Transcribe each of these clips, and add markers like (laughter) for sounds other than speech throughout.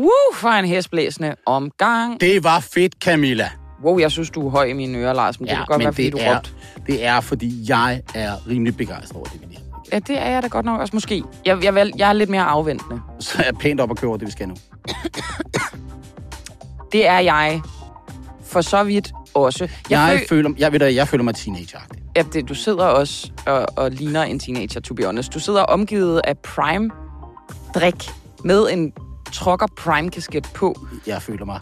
Woo, for en hæsblæsende omgang. Det var fedt, Camilla. Wow, jeg synes, du er høj i mine ører, Lars, men det kan godt være, fordi det du er, råbte. det er, fordi jeg er rimelig begejstret over det, vi. Ja, det er jeg da godt nok også. Måske. Jeg, jeg, vil, jeg er lidt mere afventende. Så er jeg pænt op at køre over det, vi skal nu. (coughs) Det er jeg for så vidt også. Jeg, jeg, føl- føler, jeg, ved du, jeg føler mig teenageragtig. Ja, det, du sidder også og, og ligner en teenager, to be honest. Du sidder omgivet af prime-drik med en trokker prime-kasket på. Jeg føler mig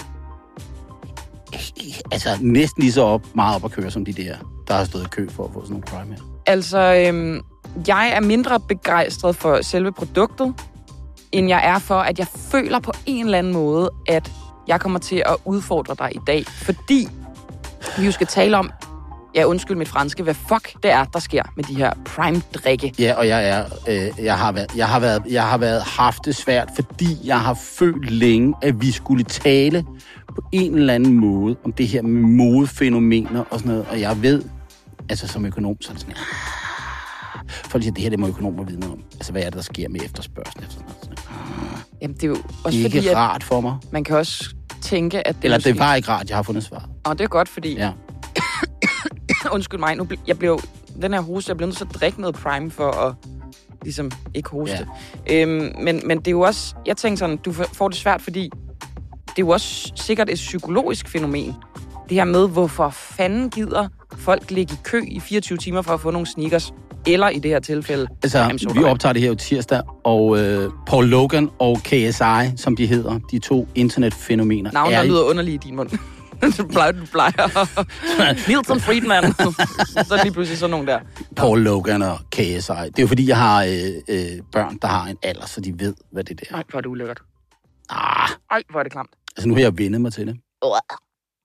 altså næsten lige så op, meget op at køre, som de der, der har stået i kø for at få sådan nogle prime her. Altså, øhm, jeg er mindre begejstret for selve produktet, end jeg er for, at jeg føler på en eller anden måde, at jeg kommer til at udfordre dig i dag. Fordi vi jo skal tale om, ja undskyld mit franske, hvad fuck det er, der sker med de her prime-drikke. Ja, og jeg er, øh, jeg har været, jeg har været, jeg har været haft det svært, fordi jeg har følt længe, at vi skulle tale på en eller anden måde om det her med modefænomener og sådan noget, og jeg ved, altså som økonom, så er det sådan, folk siger, det her det må økonomer vide noget om. Altså, hvad er det, der sker med efterspørgsel efter sådan noget? Jamen, det er jo det også er fordi, ikke rart for mig. man kan også tænke, at det Eller måske... det var ikke rart, jeg har fundet svaret. Og det er godt, fordi... Ja. (laughs) Undskyld mig, nu ble, jeg blev... Den her hoste, jeg blev nødt til at drikke noget prime for at ligesom ikke hoste. Ja. Øhm, men, men det er jo også... Jeg tænker sådan, du får det svært, fordi det er jo også sikkert et psykologisk fænomen. Det her med, hvorfor fanden gider folk ligge i kø i 24 timer for at få nogle sneakers, eller i det her tilfælde... Altså, vi optager det her jo tirsdag, og øh, Paul Logan og KSI, som de hedder, de to internetfænomener, Navn, er der lyder underligt i din mund. (laughs) du plejer, du plejer. (laughs) Nielsen Friedman. (laughs) så er det lige pludselig sådan nogen der. Paul Logan og KSI. Det er jo fordi, jeg har øh, øh, børn, der har en alder, så de ved, hvad det er. Ej, hvor er det ulækkert. Ah, Ej, hvor er det klamt. altså nu har jeg vendet mig til det.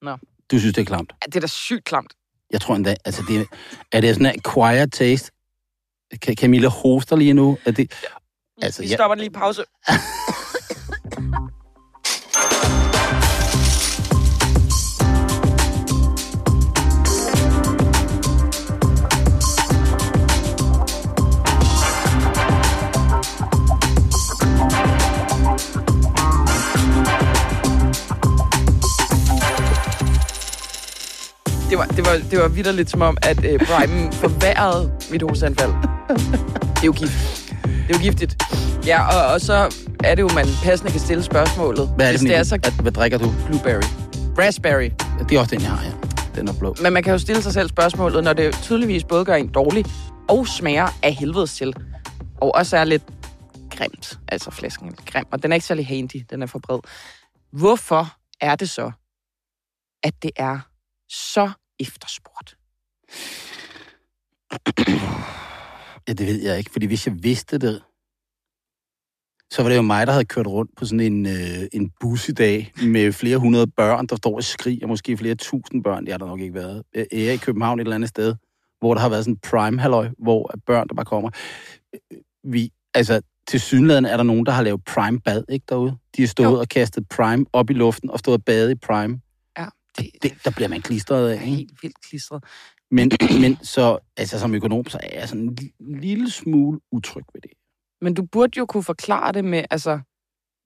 Nå. Du synes, det er klamt. Ja, Det er da sygt klamt. Jeg tror endda, altså det, er det sådan en quiet taste? Ka- Camilla hoster lige nu. Er det, altså, Vi jeg, stopper lige pause. Var, det var, vidderligt som om, at øh, Prime forværrede mit hosteanfald. Det er jo gift. Det er jo giftigt. Ja, og, og så er det jo, man passende kan stille spørgsmålet. hvad er det, hvis det er så hvad, hvad drikker du? blueberry. Raspberry. Det er også den, jeg har, ja. Den er blå. Men man kan jo stille sig selv spørgsmålet, når det tydeligvis både gør en dårlig og smager af helvedes til. Og også er lidt grimt. Altså flasken er lidt grim. Og den er ikke særlig handy. Den er for bred. Hvorfor er det så, at det er så efterspurgt? Ja, det ved jeg ikke, fordi hvis jeg vidste det, så var det jo mig, der havde kørt rundt på sådan en, øh, en bus i dag med flere hundrede børn, der står og skriger, måske flere tusind børn, det har der nok ikke været. Jeg er i København et eller andet sted, hvor der har været sådan en prime halløj, hvor børn, der bare kommer. Vi, altså, til synligheden er der nogen, der har lavet prime bad, ikke derude? De har stået Jo. og kastet prime op i luften og stået og badet i prime. Det, Det, der bliver man klistret af, helt vildt klistret. Men, men så, altså som økonom, så er jeg sådan en li- lille smule utryg ved det. Men du burde jo kunne forklare det med, altså,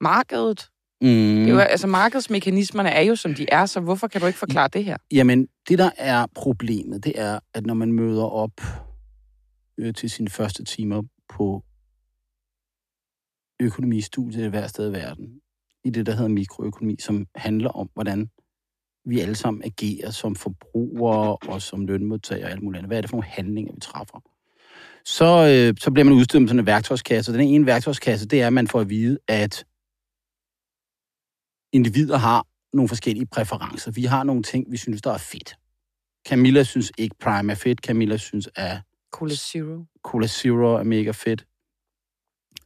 markedet. Mm. Det er jo, altså, markedsmekanismerne er jo, som de er, så hvorfor kan du ikke forklare det her? Jamen, det der er problemet, det er, at når man møder op øh, til sine første timer på økonomistudiet et hvert sted i verden, i det, der hedder mikroøkonomi, som handler om, hvordan vi alle sammen agerer som forbrugere og som lønmodtagere og alt muligt andet. Hvad er det for nogle handlinger, vi træffer? Så, øh, så bliver man udstyret med sådan en værktøjskasse. Og den ene værktøjskasse, det er, at man får at vide, at individer har nogle forskellige præferencer. Vi har nogle ting, vi synes, der er fedt. Camilla synes ikke Prime er fedt. Camilla synes, at Cola Zero. Cola Zero er mega fedt.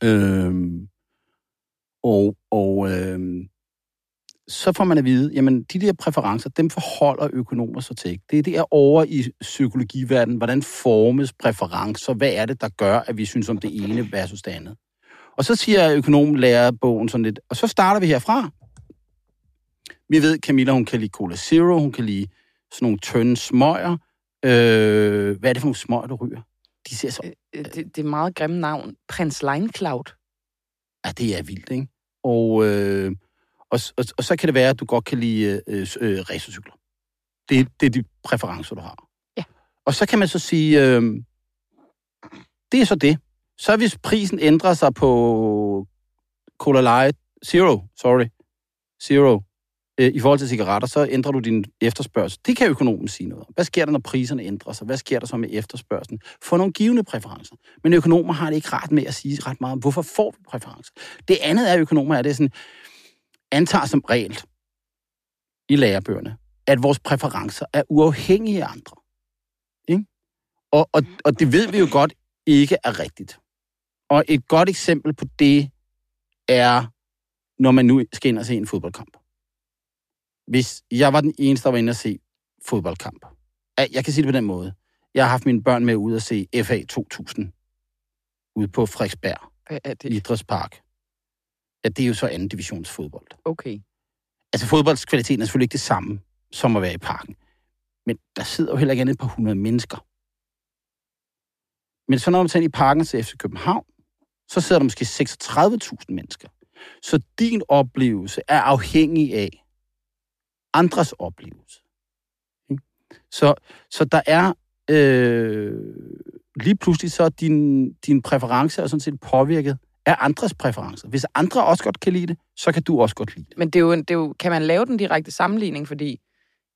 Øhm, og og øhm, så får man at vide, jamen de der præferencer, dem forholder økonomer sig til. Det er det over i psykologiverdenen. Hvordan formes præferencer? Hvad er det, der gør, at vi synes om det ene versus det andet? Og så siger økonomlærerbogen sådan lidt, og så starter vi herfra. Vi ved, Camilla, hun kan lide Cola Zero, hun kan lide sådan nogle tynde smøger. Øh, hvad er det for nogle smøger, du ryger? De ser så... Øh, Det, det er meget grimme navn. Prins Line Cloud. Ja, det er vildt, ikke? Og, øh, Og, og, og så kan det være, at du godt kan lide øh, øh, racercykler. Det, det er de præferencer, du har. Ja. Og så kan man så sige, øh, det er så det. Så hvis prisen ændrer sig på Cola Light Zero, sorry, Zero, øh, i forhold til cigaretter, så ændrer du din efterspørgsel. Det kan økonomen sige noget om. Hvad sker der, når priserne ændrer sig? Hvad sker der så med efterspørgselen? Få nogle givende præferencer. Men økonomer har det ikke ret med at sige ret meget om, hvorfor får vi præferencer. Det andet er, økonomer er det sådan, antager som regel i lærebøgerne, at vores præferencer er uafhængige af andre. Ikke? Og, og, og det ved vi jo godt ikke er rigtigt. Og et godt eksempel på det er, når man nu skal ind og se en fodboldkamp. Hvis jeg var den eneste, der var inde og se fodboldkamp. Jeg kan sige det på den måde. Jeg har haft mine børn med ud og se FA 2000 ude på Frederiksberg Hvad er det? Idrætspark. Ja, det er jo så anden divisionsfodbold. Okay. Altså fodboldskvaliteten er selvfølgelig ikke det samme som at være i parken. Men der sidder jo heller ikke andet et par hundrede mennesker. Men så når man tager ind i parken til FC København, så sidder der måske 36.000 mennesker. Så din oplevelse er afhængig af andres oplevelse. Så, så der er øh, lige pludselig så din, din præference er sådan set påvirket af andres præferencer. Hvis andre også godt kan lide det, så kan du også godt lide det. Men det er jo, det er jo, kan man lave den direkte sammenligning, fordi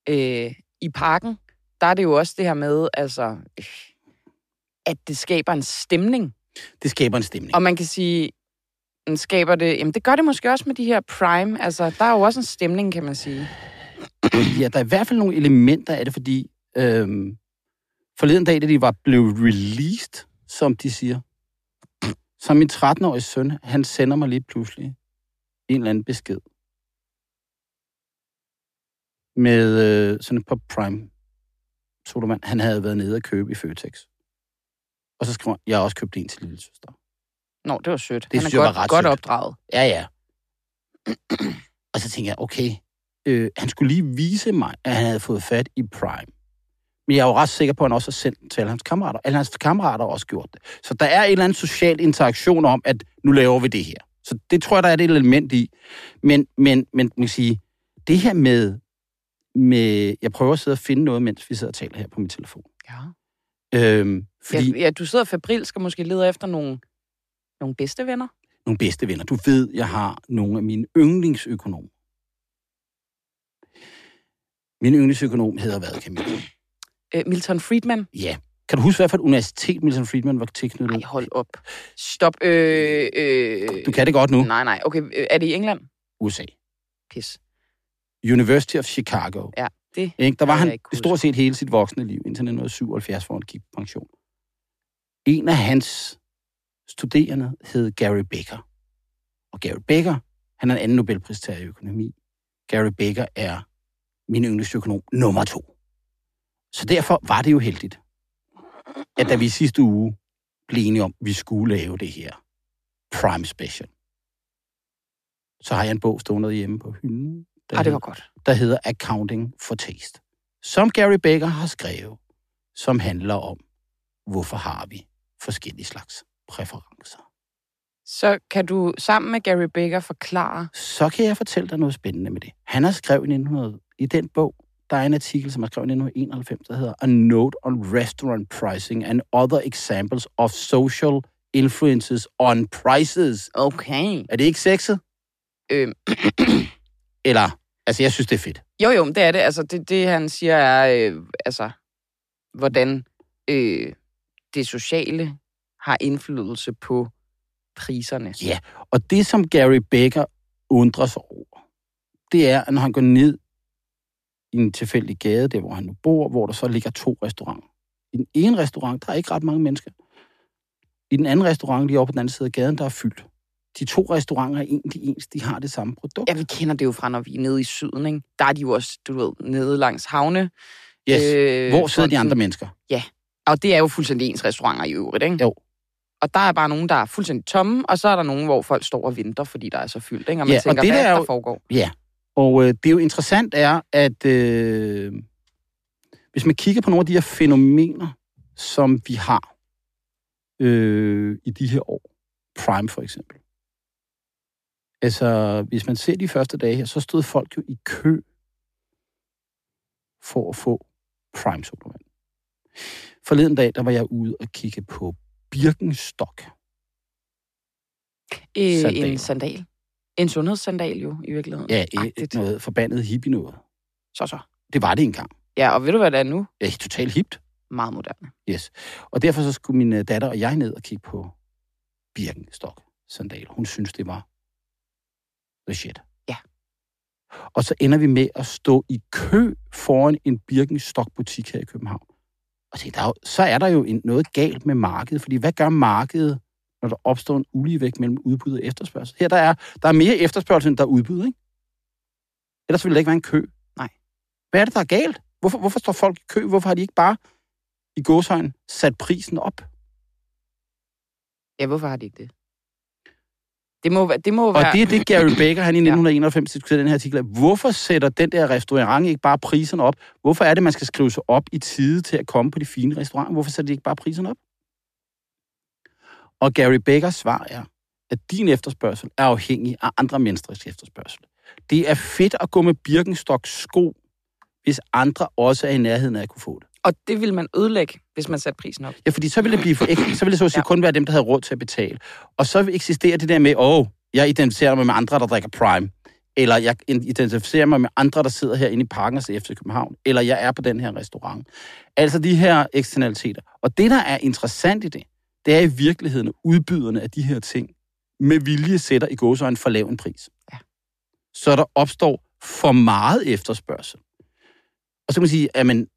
øh, i parken, der er det jo også det her med, altså, øh, at det skaber en stemning. Det skaber en stemning. Og man kan sige, skaber det, jamen det gør det måske også med de her Prime. Altså, der er jo også en stemning, kan man sige. Ja, der er i hvert fald nogle elementer af det, fordi øhm, forleden dag, da de var blevet released, som de siger, så min 13-årige søn, han sender mig lige pludselig en eller anden besked. Med øh, sådan et par Prime sodavand. Han havde været nede og købe i Føtex. Og så skriver han, jeg har også købt en til lille søster. Nå, det var sødt. Det Han er godt, var ret godt sødt. opdraget. Ja, ja. (clears throat) og så tænker jeg, okay, øh, han skulle lige vise mig, at han havde fået fat i Prime. Men jeg er jo ret sikker på, at han også har sendt den til alle hans kammerater. Alle hans kammerater har også gjort det. Så der er en eller anden social interaktion om, at nu laver vi det her. Så det tror jeg, der er et element i. Men, men, men man kan sige, det her med, med... Jeg prøver at sidde og finde noget, mens vi sidder og taler her på min telefon. Ja. Øhm, fordi Ja, ja, du sidder febrilsk og måske leder efter nogle, nogle bedste venner. nogle bedste venner. Du ved, jeg har nogle af mine yndlingsøkonomer. Min yndlingsøkonom hedder hvad, Camilla? Øh, Milton Friedman. Ja. Kan du huske, hvad for et universitet Milton Friedman var tilknyttet? Nej, hold op. Stop. Øh, øh, Du kan det godt nu. Nej, nej. Okay, øh, er det i England? USA. Pis. University of Chicago. Ja, det Ikke? Der var han ikke stort set hele sit voksne liv, indtil 1977, hvor han gik på pension. En af hans studerende hed Gary Becker. Og Gary Becker, han er en anden Nobelpristager i økonomi. Gary Becker er min yndlingsøkonom nummer to. Så derfor var det jo heldigt, at da vi sidste uge blev enige om, at vi skulle lave det her Prime Special, så har jeg en bog stående hjemme på hylden, der Ah, det var godt. der hedder Accounting for Taste, som Gary Becker har skrevet, som handler om, hvorfor har vi forskellige slags præferencer. Så kan du sammen med Gary Becker forklare... Så kan jeg fortælle dig noget spændende med det. Han har skrevet i, 1900, i den bog, der er en artikel, som er skrevet i 1991, der hedder A Note on Restaurant Pricing and Other Examples of Social Influences on Prices. Okay. Er det ikke sexet? Øh, (clears throat) Eller, altså jeg synes, det er fedt. jo, jo, det er det. Altså, det, det han siger er, øh, altså, hvordan øh, det sociale har indflydelse på priserne. Ja, og det, som Gary Becker undrer sig over, det er, at når han går ned i en tilfældig gade, der hvor han nu bor, hvor der så ligger to restauranter. I den ene restaurant, der er ikke ret mange mennesker. I den anden restaurant, lige oppe på den anden side af gaden, der er fyldt. De to restauranter er egentlig ens, de har det samme produkt. Ja, vi kender det jo fra, når vi er nede i syden, ikke? Der er de jo også, du ved, nede langs havne. Yes. Øh, hvor sidder de andre mennesker? Og det er jo fuldstændig ens restauranter i øvrigt, ikke? Jo. Og der er bare nogen, der er fuldstændig tomme, og så er der nogen, hvor folk står og venter, fordi der er så fyldt, ikke? Og man Ja, og tænker, det hvad der er er der jo- foregår? Ja, og øh, det er jo interessant er, at øh, hvis man kigger på nogle af de her fænomener, som vi har øh, i de her år, Prime for eksempel, Altså, hvis man ser de første dage her, så stod folk jo i kø for at få Prime sodavand. Forleden dag, der var jeg ude og kigge på Birkenstock. Øh, Sandaler. en sandal. En sundhedssandal jo, i virkeligheden. Ja, et, Agtigt. noget forbandet hippie noget. Så så. Det var det engang. Ja, og ved du, hvad det er nu? Ja, totalt hipt. Meget moderne. Yes. Og derfor så skulle min øh, datter og jeg ned og kigge på Birkenstock sandaler. Hun synes, det var the shit. Ja. Og så ender vi med at stå i kø foran en Birkenstock-butik her i København. Og se, der er jo, så er der jo en, noget galt med markedet, fordi hvad gør markedet, når der opstår en uligevægt mellem udbud og efterspørgsel? Her der er, der er mere efterspørgsel, end der er udbud, ikke? Ellers ville der ikke være en kø. Nej. Hvad er det, der er galt? Hvorfor, hvorfor står folk i kø? Hvorfor har de ikke bare i gåsøjne sat prisen op? Ja, hvorfor har de ikke det? Det må, det må Og være... det er det, Gary Baker, han i (clears throat) 1991 diskuterede den her artikel. Hvorfor sætter den der restaurant ikke bare priserne op? Hvorfor er det, man skal skrive sig op i tide til at komme på de fine restauranter? Hvorfor sætter de ikke bare priserne op? Og Gary Bakers svar er, at din efterspørgsel er afhængig af andre menneskers efterspørgsel. Det er fedt at gå med Birkenstock sko, hvis andre også er i nærheden af at kunne få det. Og det vil man ødelægge, hvis man satte prisen op. Ja, fordi så vil det blive for ek- så vil det så at sige Ja. kun være dem, der havde råd til at betale. Og så vil eksistere det der med, åh, oh, jeg identificerer mig med andre, der drikker Prime. Eller jeg identificerer mig med andre, der sidder herinde i Parken og ser efter København. Eller jeg er på den her restaurant. Altså de her eksternaliteter. Og det, der er interessant i det, det er i virkeligheden, udbyderne af de her ting med vilje sætter i gåsøjne for lav en pris. Ja. Så der opstår for meget efterspørgsel. Og så kan man sige, at man,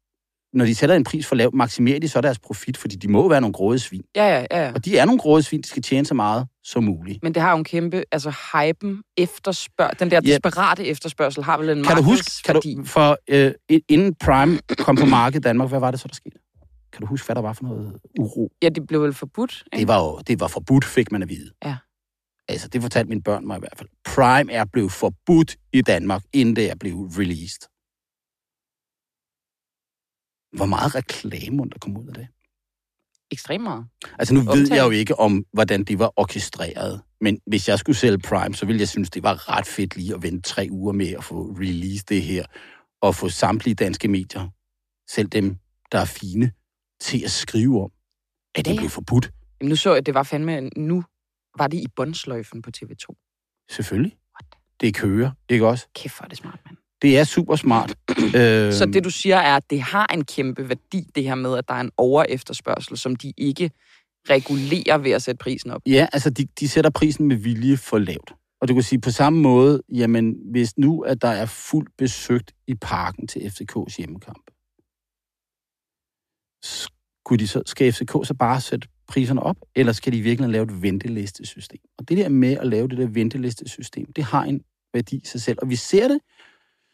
når de sætter en pris for lav, maksimerer de så deres profit, fordi de må være nogle grådige svin. Ja, ja, ja. ja. Og de er nogle grådige svin, de skal tjene så meget som muligt. Men det har jo en kæmpe... Altså, hypen efterspørg... Den der Ja. desperate efterspørgsel har vel en Kan du huske, kan du, for øh, inden Prime kom på markedet i Danmark, hvad var det så, der skete? Kan du huske, hvad der var for noget uro? Ja, det blev vel forbudt, ikke? Det var jo det var forbudt, fik man at vide. Ja. Altså, det fortalte mine børn mig i hvert fald. Prime er blevet forbudt i Danmark, inden det er blevet released. Hvor meget reklame der kom ud af det? Ekstremt meget. Altså, nu ved Omtale. jeg jo ikke om, hvordan det var orkestreret. Men hvis jeg skulle sælge Prime, så ville jeg synes, det var ret fedt lige at vente tre uger med at få release det her. Og få samtlige danske medier, selv dem, der er fine, til at skrive om, at det Ja, ja. blev forbudt. Jamen, nu så jeg, at det var fandme... Nu var det i bundsløjfen på TV2. Selvfølgelig. Det kører, ikke også? Kæft, hvor er det smart, mand. Det er super smart. (clears throat) øh, Så det, du siger, er, at det har en kæmpe værdi, det her med, at der er en overefterspørgsel, som de ikke regulerer ved at sætte prisen op. Ja, altså de, de sætter prisen med vilje for lavt. Og du kan sige på samme måde, jamen hvis nu, at der er fuldt besøgt i parken til FCK's hjemmekamp, skulle de så, skal FCK så bare sætte priserne op, eller skal de i virkeligheden lave et ventelistesystem? Og det der med at lave det der ventelistesystem, det har en værdi i sig selv. Og vi ser det,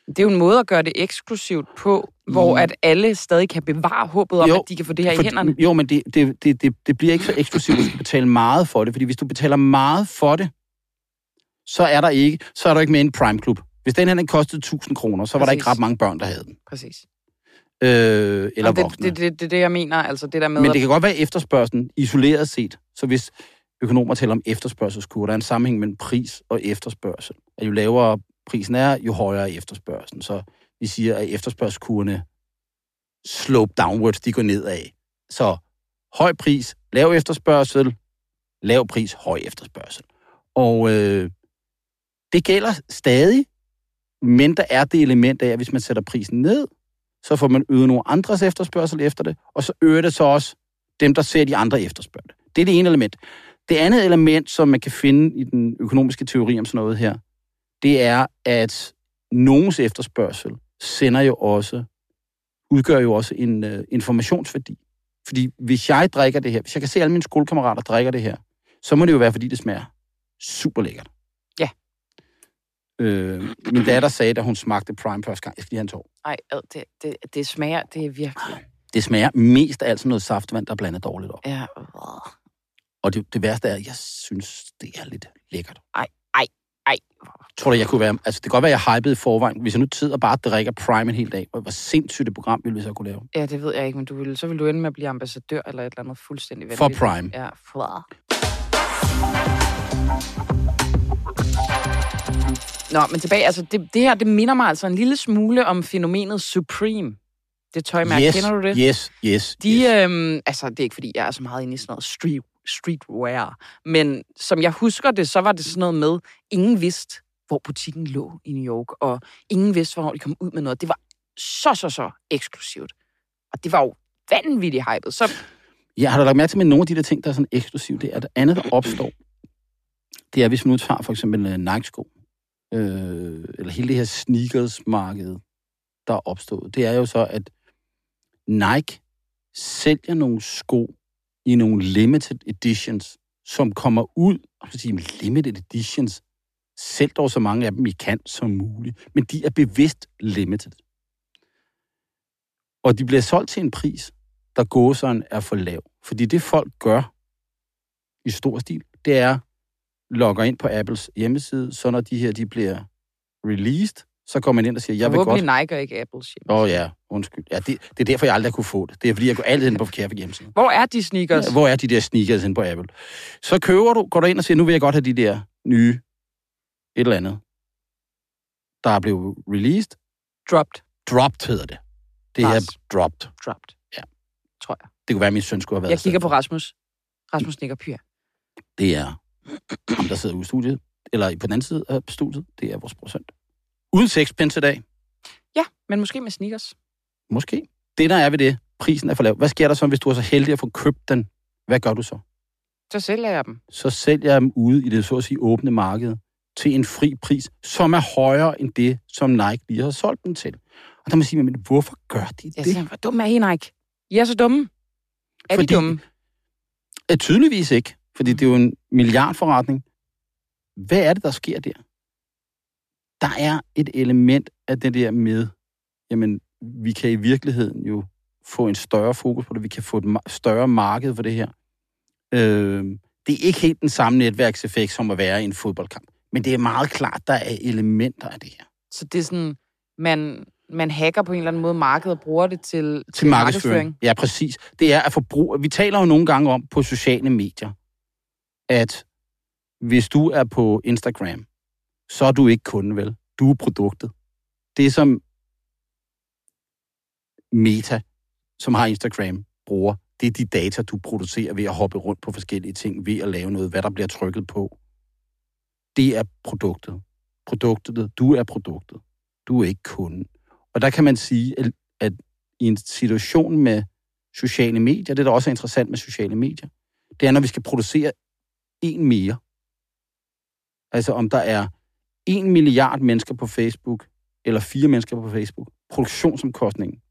Det er jo en måde at gøre det eksklusivt på, hvor Ja. at alle stadig kan bevare håbet om, Jo, at de kan få det her i hænderne. Jo, men det, det, det, det, det bliver ikke så eksklusivt, at du skal betale meget for det, fordi hvis du betaler meget for det, så er der ikke, så er der ikke med en Prime-klub. Hvis den her den kostede 1000 kroner, så var der ikke ret mange børn, der havde den. Præcis. Øh, eller voksne. det, det, det, det er det, jeg mener. Altså det der med, Men det kan godt være efterspørgselen isoleret set. Så hvis økonomer taler om efterspørgselskurve, der er en sammenhæng mellem pris og efterspørgsel. At jo lavere prisen er, jo højere er efterspørgselen. Så vi siger, at efterspørgselskurvene slope downwards, de går nedad. Så høj pris, lav efterspørgsel, lav pris, høj efterspørgsel. Og øh, det gælder stadig, men der er det element af, at hvis man sætter prisen ned, så får man øget nogle andres efterspørgsel efter det, og så øger det så også dem, der ser de andre efterspørge det. Det er det ene element. Det andet element, som man kan finde i den økonomiske teori om sådan noget her, det er, at nogens efterspørgsel sender jo også, udgør jo også en uh, informationsværdi. Fordi hvis jeg drikker det her, hvis jeg kan se alle mine skolekammerater drikker det her, så må det jo være, fordi det smager super lækkert. Øh, min datter sagde, da hun smagte Prime første gang, jeg skal lige have en tår. Ej, det, det, det smager, det er virkelig... Det smager mest af alt sådan noget saftvand, der er blandet dårligt op. Ja, Og det, det værste er, at jeg synes, det er lidt lækkert. ej, ej, ej. Tror du, jeg kunne være... Altså, det kan godt være, at jeg hypede i forvejen. Hvis jeg nu sidder og bare drikker Prime en hel dag, hvor hvor sindssygt et program ville vi så kunne lave. Ja, det ved jeg ikke, men du vil, så vil du ende med at blive ambassadør eller et eller andet fuldstændig For vanvittigt. Prime. Ja, for. Nå, men tilbage, altså det, det her, det minder mig altså en lille smule om fænomenet Supreme. Det tøjmærke, yes, kender du det? Yes, yes, De, yes. øhm, altså det er ikke fordi, jeg er så meget inde i sådan noget street, streetwear, men som jeg husker det, så var det sådan noget med, ingen vidste, hvor butikken lå i New York, og ingen vidste, hvornår de kom ud med noget. Det var så, så, så eksklusivt. Og det var jo vanvittigt hypet. Så Jeg har da lagt mærke til, at nogle af de der ting, der er sådan eksklusivt, det er det andet, der opstår. Det er, hvis man nu tager for eksempel øh, Nike-sko, øh, eller hele det her sneakers-marked, der er opstået. Det er jo så, at Nike sælger nogle sko i nogle limited editions, som kommer ud, og så sige, limited editions, sælg dog så mange af dem, I kan som muligt, men de er bevidst limited. Og de bliver solgt til en pris, der gåseren er for lav. Fordi det folk gør i stor stil, det er, logger ind på Apples hjemmeside, så når de her de bliver released, så går man ind og siger, jeg vil godt... Nike og ikke Apples hjem. Åh oh, ja, undskyld. Ja, det, det er derfor, jeg aldrig kunne få det. Det er, fordi jeg går altid ind på forkerte hjemmeside. Hvor er de sneakers? Ja, hvor er de der sneakers inde på Apple? Så køber du, går du ind og siger, nu vil jeg godt have de der nye et eller andet, der er blevet released. Dropped. Dropped hedder det. Det er Lars. dropped. Dropped. Ja. Tror jeg. Det kunne være, at min søn skulle have været Jeg kigger på Rasmus. Rasmus Snikker Pyr. Det er ham, der sidder ude i studiet, eller på den anden side af studiet, det er vores procent. Uden sexpence i dag, Ja, men måske med sneakers. måske. Det, der er ved det, prisen er for lav. Hvad sker der så, hvis du er så heldig at få købt den? Hvad gør du så? Så sælger jeg dem. Så sælger jeg dem ude i det så at sige åbne marked til en fri pris, som er højere end det, som Nike lige har solgt den til. Og der må man sige, men hvorfor gør de Jeg det? siger, hvor dum er I, Nike? I er så dumme. Er Fordi- de dumme? Ja, tydeligvis ikke, fordi det er jo en milliardforretning. Hvad er det, der sker der? Der er et element af det der med, jamen, vi kan i virkeligheden jo få en større fokus på det, vi kan få et større marked for det her. Øh, det er ikke helt den samme netværkseffekt, som at være i en fodboldkamp, men det er meget klart, der er elementer af det her. Så det er sådan, man, man hacker på en eller anden måde markedet og bruger det til, til markedsføring. Ja, præcis. Det er at forbruge. Vi taler jo nogle gange om på sociale medier, at hvis du er på Instagram, så er du ikke kunde, vel? Du er produktet. Det som Meta, som har Instagram, bruger, det er de data, du producerer ved at hoppe rundt på forskellige ting, ved at lave noget, hvad der bliver trykket på. Det er produktet. Produktet, du er produktet. Du er ikke kunden. Og der kan man sige, at, at i en situation med sociale medier, det der også er interessant med sociale medier, det er, når vi skal producere en mere. Altså om der er en milliard mennesker på Facebook, eller fire mennesker på Facebook, produktionsomkostningen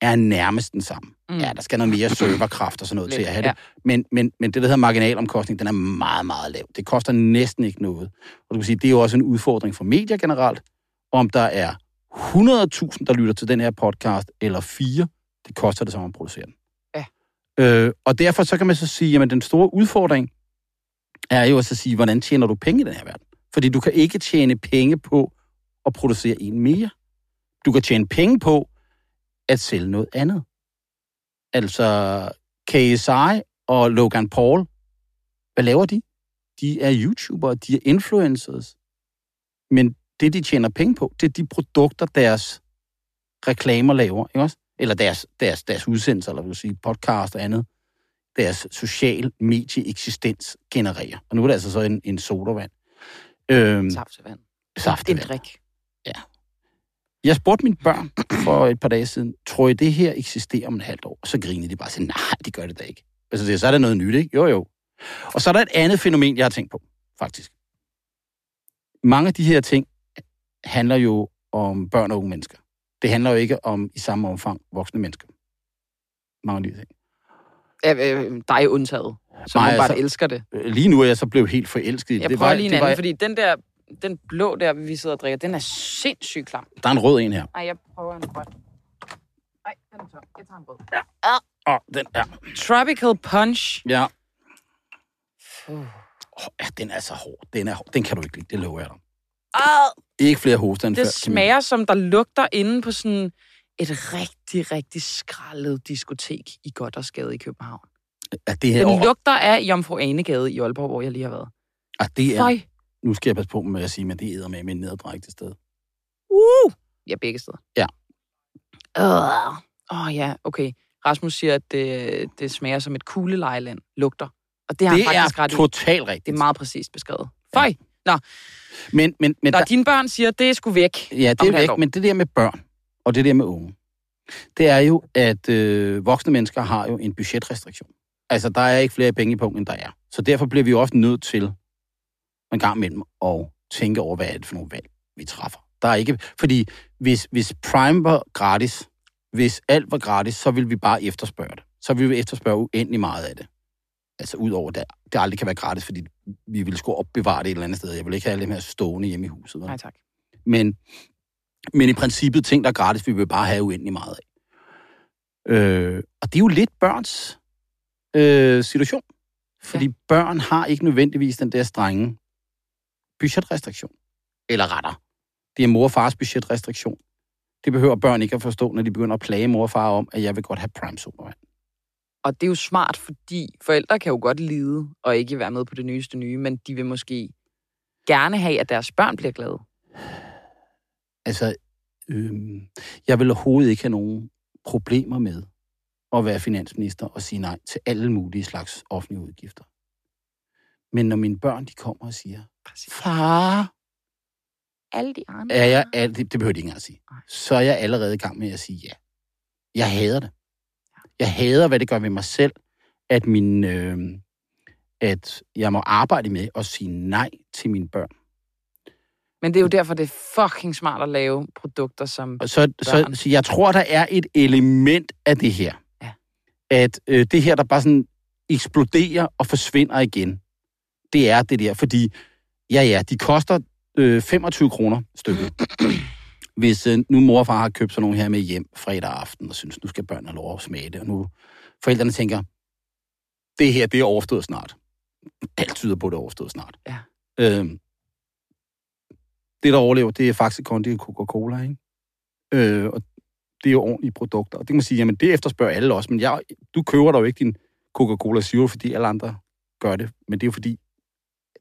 er nærmest den samme. Mm. Ja, der skal noget mere serverkraft og sådan noget Lidt, til at have ja. det. Men, men, men det, der hedder marginalomkostning, den er meget, meget lav. Det koster næsten ikke noget. Og du kan sige, det er jo også en udfordring for medier generelt. Om der er 100.000, der lytter til den her podcast, eller fire, det koster det samme at producere den. Ja. Øh, og derfor så kan man så sige, at den store udfordring er jo også at sige, hvordan tjener du penge i den her verden? Fordi du kan ikke tjene penge på at producere en mere. Du kan tjene penge på at sælge noget andet. Altså KSI og Logan Paul, hvad laver de? De er YouTubere, de er influencers. Men det, de tjener penge på, det er de produkter, deres reklamer laver, ikke også? Eller deres, deres, deres udsendelser, eller vil sige podcast og andet. Deres social medie-eksistens genererer. Og nu er det altså så en, en sodavand. Øhm, Saftevand. En saftevand. drik. Jeg spurgte mine børn for et par dage siden, tror I, det her eksisterer om et halvt år? Og så grinede de bare og sagde, nej, det gør det da ikke. Altså, det- så er der noget nyt, ikke? Jo, jo. Og så er der et andet fænomen, jeg har tænkt på, faktisk. Mange af de her ting handler jo om børn og unge mennesker. Det handler jo ikke om i samme omfang voksne mennesker. Mange af de ting. Ja, øh, dig undtaget. Som Nej, Nej, bare altså- elsker det. Øh, Lige nu er jeg så blevet helt forelsket i det. Jeg det prøver var, lige en det anden, var, fordi den der, den blå der, vi sidder og drikker, den er sindssygt klam. Der er en rød en her. Ej, jeg prøver en grøn. Ej, den er tom. Jeg tager en rød. Åh, oh, den er... Tropical Punch. Ja. Uh. Oh, ja, den er så hård. Den, er, hård. den kan du ikke lide, det lover jeg dig. Ah, Ikke flere hoster end det før. smager som, der lugter inde på sådan et rigtig, rigtig skrællet diskotek i Goddersgade i København. Ja, det her Den år, lugter af Jomfru Anegade i Aalborg, hvor jeg lige har været. Ah, det er, Føj. nu skal jeg passe på med at sige, men det æder med nederdræk til sted. Uh! Ja, begge steder. Ja. Åh, oh, ja, okay. Rasmus siger, at det, det smager som et kuglelejeland lugter. Og det har Det han faktisk er ret totalt rigtigt. Det er meget præcist beskrevet. Føj! Men, men, men Når dine børn siger, at det er sgu væk. Ja, det er væk, men det der med børn, og det der med unge, det er jo, at øh, voksne mennesker har jo en budgetrestriktion. Altså, der er ikke flere penge i punkten, end der er. Så derfor bliver vi jo også nødt til en gang imellem at tænke over, hvad er det for nogle valg, vi træffer. Der er ikke, fordi hvis, hvis Prime var gratis, hvis alt var gratis, så ville vi bare efterspørge det. Så ville vi efterspørge uendelig meget af det. Altså udover det, det aldrig kan være gratis, fordi vi ville sgu opbevare det et eller andet sted. Jeg vil ikke have alle dem her stående hjemme i huset. Vel? Nej, tak. Men, men i princippet, ting, der er gratis, vi vil bare have uendelig meget af. Øh, og det er jo lidt børns øh, situation. Fordi ja. børn har ikke nødvendigvis den der strenge budgetrestriktion. Eller retter. Det er mor og fars budgetrestriktion. Det behøver børn ikke at forstå, når de begynder at plage mor og far om, at jeg vil godt have prime sodavand. Og det er jo smart, fordi forældre kan jo godt lide og ikke være med på det nyeste nye, men de vil måske gerne have, at deres børn bliver glade. Altså, øh, jeg vil overhovedet ikke have nogen problemer med at være finansminister og sige nej til alle mulige slags offentlige udgifter. Men når mine børn de kommer og siger, far, Alle de andre. er jeg, al- det, det behøver de ikke engang at sige, Nej. så er jeg allerede i gang med at sige ja. Jeg hader det. Jeg hader, hvad det gør ved mig selv, at, min, øh, at jeg må arbejde med at sige nej til mine børn. Men det er jo derfor, det er fucking smart at lave produkter som... Så, så, Børn. så jeg tror, der er et element af det her. Ja. At øh, det her, der bare sådan eksploderer og forsvinder igen, det er det der. Fordi, ja ja, de koster øh, 25 kroner stykket. Hvis øh, nu mor og far har købt sådan nogle her med hjem fredag aften, og synes, nu skal børnene lov at smage det, og nu forældrene tænker, det her, det er overstået snart. Alt tyder på, det er overstået snart. Ja. Øhm, det, der overlever, det er faktisk Kondi og Coca-Cola, ikke? Øh, og det er jo ordentlige produkter. Og det kan man sige, jamen det efterspørger alle også, men jeg, du køber jo ikke din Coca-Cola Zero, fordi alle andre gør det. Men det er jo fordi,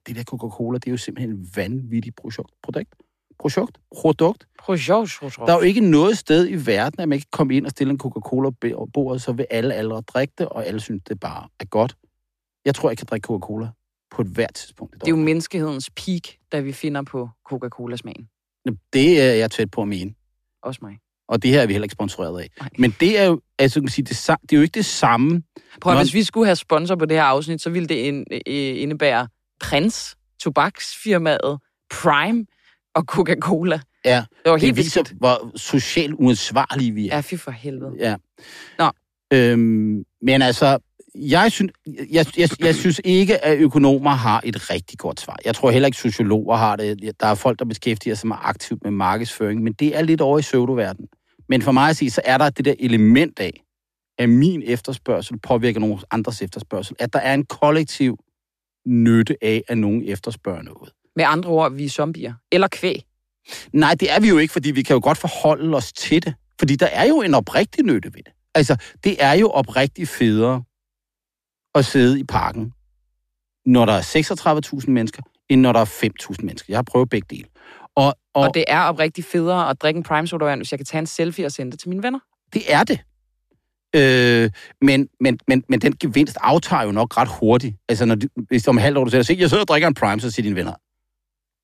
det der Coca-Cola, det er jo simpelthen et vanvittigt produkt. Produkt? Produkt? Produkt? Projekt, Der er jo ikke noget sted i verden, at man kan komme ind og stille en Coca-Cola på bordet, så vil alle aldre drikke det, og alle synes, det bare er godt. Jeg tror, jeg kan drikke Coca-Cola på et hvert tidspunkt. Det er jo menneskehedens peak, da vi finder på Coca-Cola-smagen. Det er jeg tæt på at mene. Også mig. Og det her er vi heller ikke sponsoreret af. Nej. Men det er jo, altså, kan sige, det, det er jo ikke det samme. Prøv at, Nå- hvis vi skulle have sponsor på det her afsnit, så ville det ind, indebære Prins, tobaksfirmaet, Prime og Coca-Cola. Ja, Det var det helt viser, vildt. hvor socialt uansvarlige vi er. Ja, fy for helvede. Ja. Nå. Øhm, men altså, jeg synes, jeg, jeg, jeg synes ikke, at økonomer har et rigtig godt svar. Jeg tror heller ikke, sociologer har det. Der er folk, der beskæftiger sig meget aktivt med markedsføring, men det er lidt over i pseudoverden. Men for mig at sige, så er der det der element af, at min efterspørgsel påvirker nogen andres efterspørgsel. At der er en kollektiv nytte af, at nogen efterspørger noget. Med andre ord, vi er zombier. Eller kvæg. Nej, det er vi jo ikke, fordi vi kan jo godt forholde os til det. Fordi der er jo en oprigtig nytte ved det. Altså, det er jo oprigtig federe at sidde i parken, når der er 36.000 mennesker, end når der er 5.000 mennesker. Jeg har prøvet begge dele. Og, og, Og det... er oprigtigt federe at drikke en prime sodavand, hvis jeg kan tage en selfie og sende det til mine venner. det er det. Øh, men, men, men, men den gevinst aftager jo nok ret hurtigt. Altså, når de, hvis om halvt år du siger, se, jeg sidder og drikker en prime, så siger dine venner,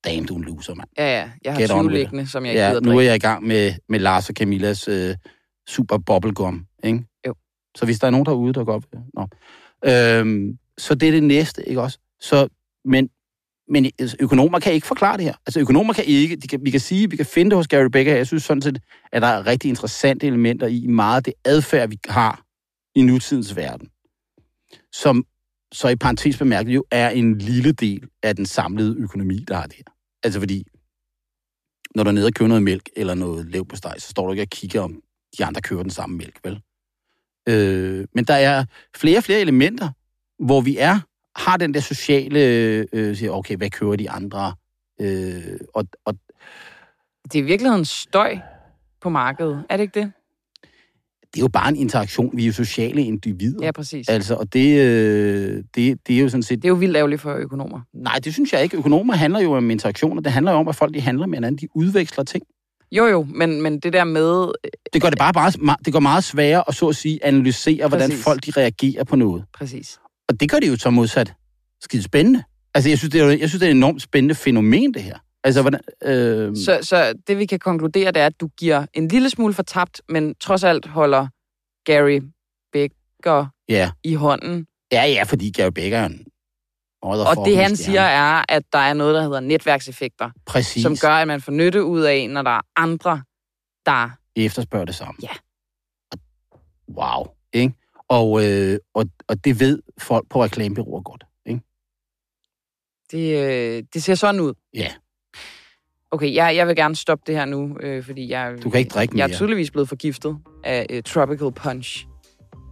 damn, du er en loser, mand. Ja, ja. Jeg har Get on 20 with it. liggende, som jeg ikke Ja, gider nu er jeg i gang med, med Lars og Camillas øh, super bubblegum, ikke? Jo. Så hvis der er nogen derude, der går op... Nå. Øhm, så det er det næste, ikke også? Så, men, men altså, økonomer kan ikke forklare det her. Altså økonomer kan ikke... De kan, vi kan sige, vi kan finde det hos Gary Becker. Jeg synes sådan set, at der er rigtig interessante elementer i meget af det adfærd, vi har i nutidens verden. Som så i parentes bemærket jo er en lille del af den samlede økonomi, der har det her. Altså fordi, når du er nede og køber noget mælk eller noget lev på steg, så står du ikke og kigger, om de andre køber den samme mælk, vel? Øh, men der er flere og flere elementer, hvor vi er, har den der sociale, øh, siger, okay, hvad køber de andre? Øh, og, og Det er i virkeligheden støj på markedet. Er det ikke det? det er jo bare en interaktion. Vi er jo sociale individer. Ja, præcis. Altså, og det, øh, det, det er jo sådan set... Det er jo vildt ærgerligt for økonomer. Nej, det synes jeg ikke. Økonomer handler jo om interaktioner. Det handler jo om, at folk de handler med hinanden. De udveksler ting. Jo, jo, men, men det der med... Det gør det bare, bare det går meget sværere at så at sige analysere, hvordan Præcis. folk de reagerer på noget. Præcis. Og det gør det jo så modsat skide spændende. Altså, jeg synes, det er, jeg synes, det er et enormt spændende fænomen, det her. Altså, hvordan... Øh, Så, så det vi kan konkludere, det er, at du giver en lille smule for tabt, men trods alt holder Gary Becker ja. i hånden. ja, ja, fordi Gary Becker er en Og det han siger er, at der er noget, der hedder netværkseffekter, Præcis. som gør, at man får nytte ud af, når der er andre, der... efterspørger det samme. Ja. Wow, ikke? Og, øh, og, og det ved folk på reklamebyråer godt, ikke? Det, øh, det ser sådan ud. Ja. Okay, jeg, jeg vil gerne stoppe det her nu, øh, fordi jeg, Du kan ikke drikke jeg er mere. tydeligvis blevet forgiftet af øh, Tropical Punch.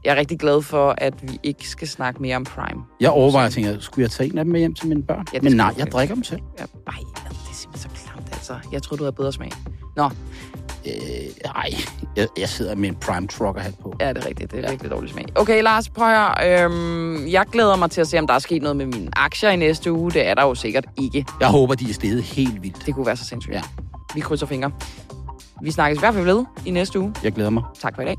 Jeg er rigtig glad for, at vi ikke skal snakke mere om Prime. Jeg overvejer, at tænke, skulle jeg tage en af dem med hjem til mine børn? Ja, Men nej, jeg ikke. drikker dem selv. Ja, ej, det er simpelthen så klamt, altså. Jeg tror du havde bedre smag. Nå, Øh, ej, jeg, jeg sidder med en prime trucker hat på. ja, det er rigtigt. Det er Ja. virkelig dårlig smag. Okay, Lars, prøv at. Øhm, jeg glæder mig til at se, om der er sket noget med mine aktier i næste uge. Det er der jo sikkert ikke. Jeg håber, de er steget helt vildt. Det kunne være så sindssygt. Ja. Vi krydser fingre. Vi snakkes i hvert fald ved i næste uge. Jeg glæder mig. Tak for i dag.